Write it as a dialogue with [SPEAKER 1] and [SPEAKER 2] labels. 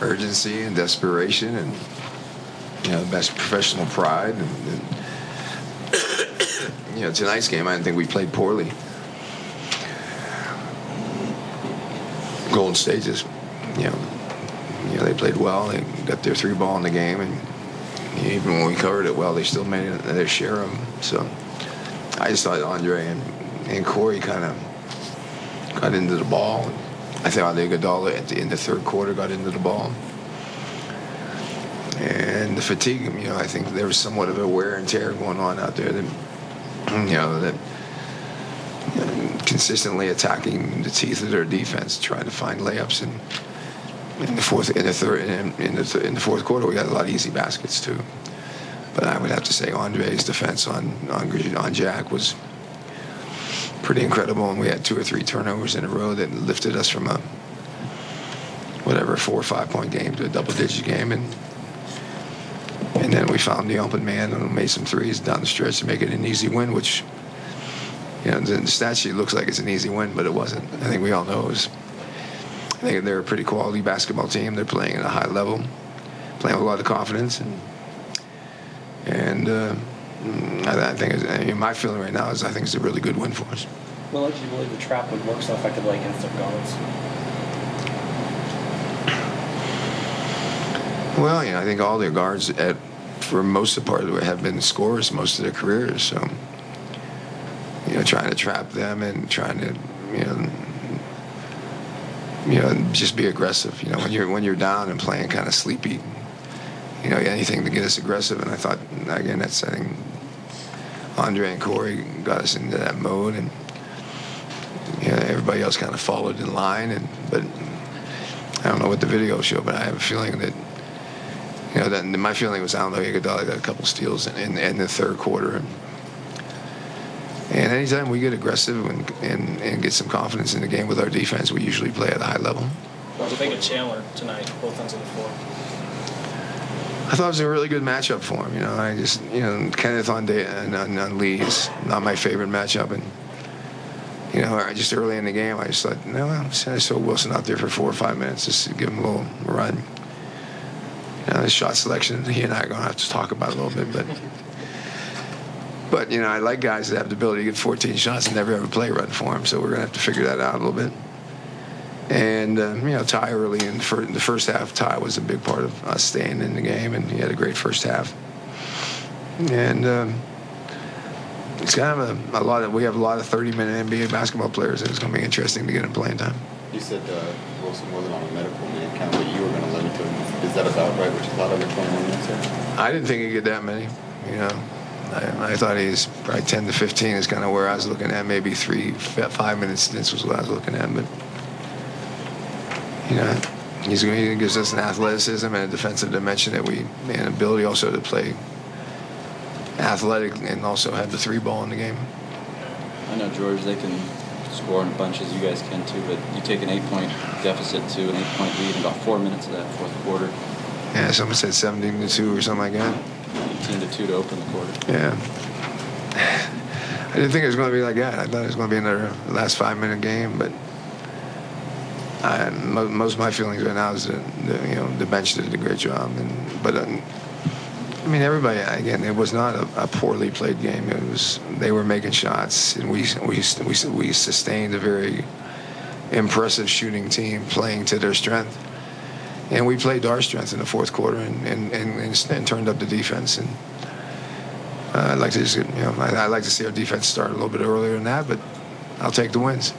[SPEAKER 1] urgency and desperation and you know best professional pride and, and you know tonight's game I didn't think we played poorly. Golden State just you know you know they played well. They got their three ball in the game and even when we covered it well, they still made it their share of them. So I just thought Andre and, and Corey kind of got into the ball. I thought Iguodala at the, in the third quarter got into the ball. And the fatigue, you know, I think there was somewhat of a wear and tear going on out there that, you know, that consistently attacking the teeth of their defense, trying to find layups. And in the fourth, in the third, in, in the, in the fourth quarter, we got a lot of easy baskets too. But I would have to say Andre's defense on on, on Jack was pretty incredible, and we had two or three turnovers in a row that lifted us from a whatever four or five point game to a double digit game, and and then we found the open man and made some threes down the stretch to make it an easy win, which you know the stat sheet looks like it's an easy win, but it wasn't. I think we all know it was. I think they're a pretty quality basketball team. They're playing at a high level, playing with a lot of confidence, and and uh, I, think I mean, my feeling right now is I think it's a really good win for us.
[SPEAKER 2] Well, did you believe the trap would work so effectively against their guards?
[SPEAKER 1] Well, you know, I think all their guards, at, for most of the part, have been scorers most of their careers. So, you know, trying to trap them and trying to, you know, you know, just be aggressive. You know, when you're when you're down and playing kind of sleepy, you know, anything to get us aggressive. And I thought, again, that's I think Andre and Corey got us into that mode, and you know, everybody else kind of followed in line. And but I don't know what the video showed, but I have a feeling that you know that my feeling was I don't know Iguodala got a couple steals in, in, in the third quarter. And, and anytime we get aggressive and, and, and get some confidence in the game with our defense, we usually play at a high level.
[SPEAKER 2] What do you think of Chandler tonight, both ends of the floor?
[SPEAKER 1] I thought it was a really good matchup for him. You know, I just, you know, Kenneth on, day, and on, on Lee is not my favorite matchup. And, you know, just early in the game, I just thought, no, I saw Wilson out there for four or five minutes just to give him a little run. You know, the shot selection, he and I are going to have to talk about a little bit. But, but you know, I like guys that have the ability to get 14 shots and never have a play run for him. So we're going to have to figure that out a little bit. And uh, you know, Ty early in the first half, Ty was a big part of us staying in the game, and he had a great first half. And um, it's kind of a, a, lot of we have a lot of 30-minute NBA basketball players, and it's going to be interesting to get him playing time.
[SPEAKER 3] You said uh, Wilson wasn't on a medical kind of what you were going to limit to him. Is that about right? Which is a lot under 21 minutes. Here?
[SPEAKER 1] I didn't think he'd get that many. You know, I, I, thought he's probably 10 to 15 is kind of where I was looking at. Maybe three, five minutes stints was what I was looking at, but you know, he's he gives us an athleticism and a defensive dimension that we and ability also to play athletic and also have the three ball in the game.
[SPEAKER 4] I know George, they can score in bunches. You guys can too, but you take an eight-point deficit to an eight-point lead in about four minutes of that fourth quarter.
[SPEAKER 1] Yeah, someone said 17 to two or something like that.
[SPEAKER 4] 18 to two to open the quarter.
[SPEAKER 1] Yeah. I didn't think it was going to be like that. I thought it was going to be another last five-minute game, but I, most of my feelings right now is that the, you know the bench did a great job, and but uh, I mean everybody again it was not a, a, poorly played game. It was they were making shots, and we we we we sustained a very impressive shooting team playing to their strength, and we played to our strength in the fourth quarter and and, and, and, and turned up the defense and. Uh, I'd like to just, you know, I, would like to see our defense start a little bit earlier than that, but I'll take the wins.